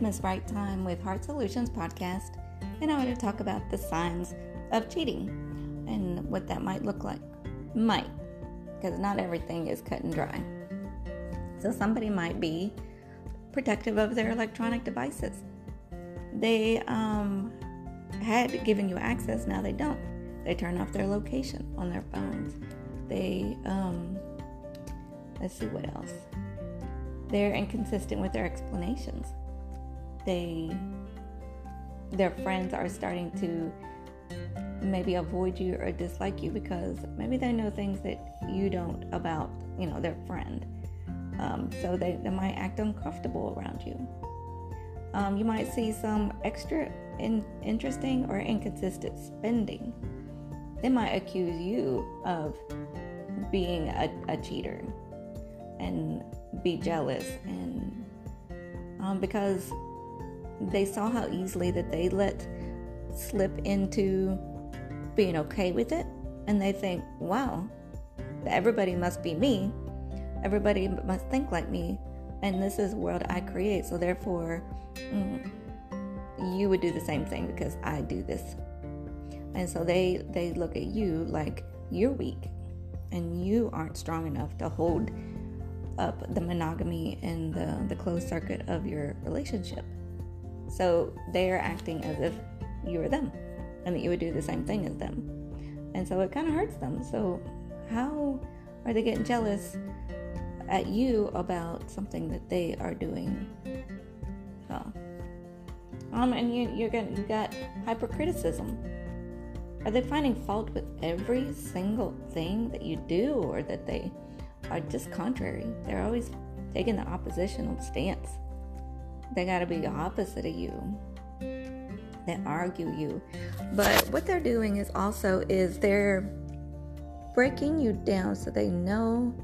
Miss Right Time with Heart Solutions Podcast, and I want to talk about the signs of cheating and what that might look like. Might, because not everything is cut and dry. So, somebody might be protective of their electronic devices. They um, had given you access, now they don't. They turn off their location on their phones. They, um, let's see what else. They're inconsistent with their explanations. They, their friends are starting to maybe avoid you or dislike you because maybe they know things that you don't about, you know, their friend. Um, so they, they might act uncomfortable around you. Um, you might see some extra in, interesting or inconsistent spending. They might accuse you of being a, a cheater and be jealous and um, because they saw how easily that they let slip into being okay with it. And they think wow everybody must be me. Everybody must think like me. And this is the world i create. So therefore mm, you would do the same thing because i do this. And so they they look at you like you're weak and you aren't strong enough to hold up the monogamy and the, the closed circuit of your relationship. So they are acting as if you were them and that you would do the same thing as them. And so it kind of hurts them. So, how are they getting jealous at you about something that they are doing? So, um, and you, you're getting, you got hypercriticism. Are they finding fault with every single thing that you do or that they are just contrary. They're always taking the oppositional stance. They got to be the opposite of you. They argue you. But what they're doing is also is they're breaking you down so they know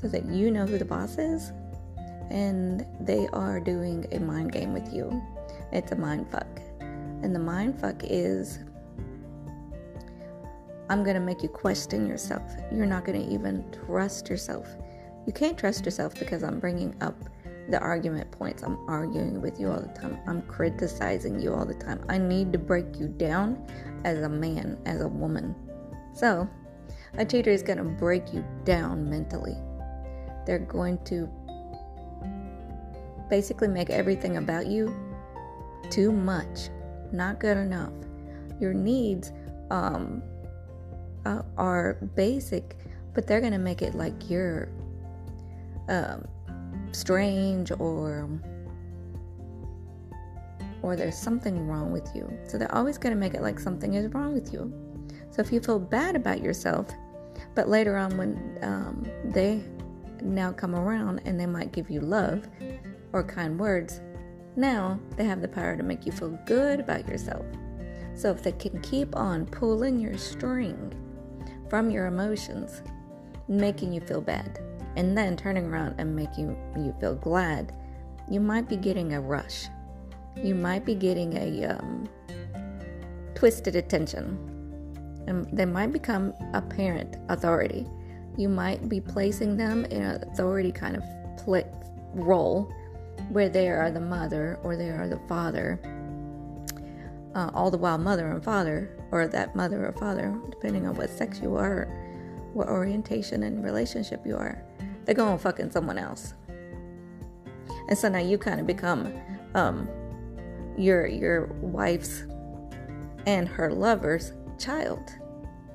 so that you know who the boss is and they are doing a mind game with you. It's a mind fuck. And the mind fuck is I'm going to make you question yourself. You're not going to even trust yourself. You can't trust yourself because I'm bringing up the argument points. I'm arguing with you all the time. I'm criticizing you all the time. I need to break you down as a man, as a woman. So, a cheater is going to break you down mentally. They're going to basically make everything about you too much, not good enough. Your needs um, uh, are basic, but they're going to make it like you're um, strange or or there's something wrong with you. So they're always going to make it like something is wrong with you. So if you feel bad about yourself, but later on when um, they now come around and they might give you love or kind words, now they have the power to make you feel good about yourself. So if they can keep on pulling your string from your emotions, making you feel bad, and then turning around and making you feel glad, you might be getting a rush. You might be getting a um, twisted attention. And they might become apparent authority. You might be placing them in an authority kind of role where they are the mother or they are the father. Uh, all the while, mother and father or that mother or father, depending on what sex you are, what orientation and relationship you are, they're going fucking someone else. And so now you kind of become um, your your wife's and her lover's child.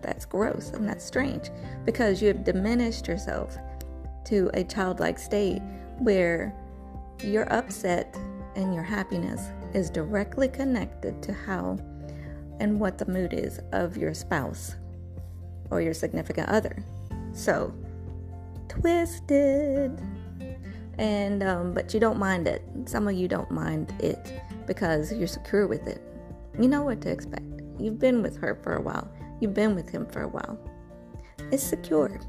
That's gross and that's strange because you have diminished yourself to a childlike state where your upset and your happiness is directly connected to how and what the mood is of your spouse or your significant other. So, twisted. And, um, but you don't mind it. Some of you don't mind it because you're secure with it. You know what to expect. You've been with her for a while, you've been with him for a while. It's secure,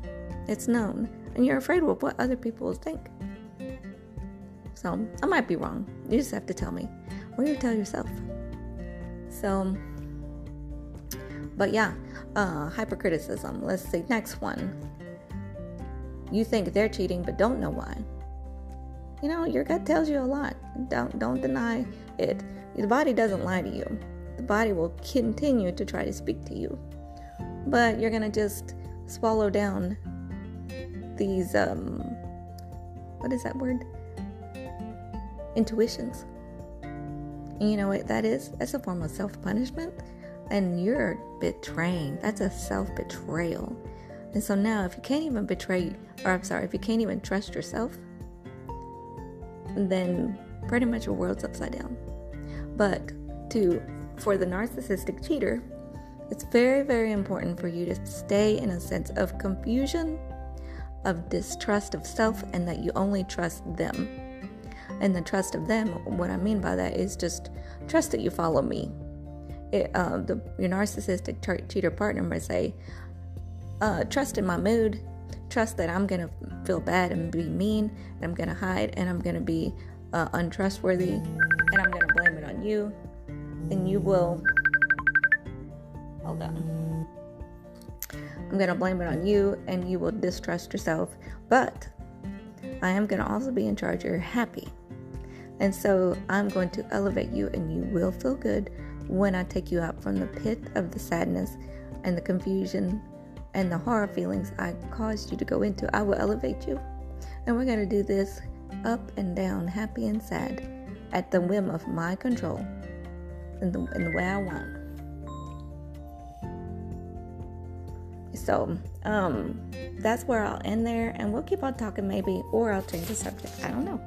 it's known, and you're afraid of what other people will think. So, I might be wrong. You just have to tell me, or you tell yourself. So, but yeah, uh, hypercriticism. Let's see, next one. You think they're cheating but don't know why. you know, your gut tells you a lot. Don't don't deny it. The body doesn't lie to you. The body will continue to try to speak to you. But you're going to just swallow down these um what is that word? Intuitions. And you know what that is? That's a form of self-punishment and you're betraying. That's a self-betrayal. And so now if you can't even betray or I'm sorry, if you can't even trust yourself, then pretty much your world's upside down. But to for the narcissistic cheater, it's very, very important for you to stay in a sense of confusion, of distrust of self, and that you only trust them. And the trust of them, what I mean by that is just trust that you follow me. It, uh, the, your narcissistic cheater partner might say, uh, trust in my mood, trust that I'm to feel bad and be mean, and I'm to hide, and I'm to be uh, untrustworthy, and I'm to blame it on you, and you will. Hold on. I'm to blame it on you, and you will distrust yourself, but I am to also be in charge of your happy. And so I'm going to elevate you, and you will feel good when I take you out from the pit of the sadness and the confusion and the horror feelings I caused you to go into. I will elevate you. And we're going to do this up and down, happy and sad, at the whim of my control in the, in the way I want. So, um, that's where I'll end there, and we'll keep on talking maybe, or I'll change the subject. I don't know.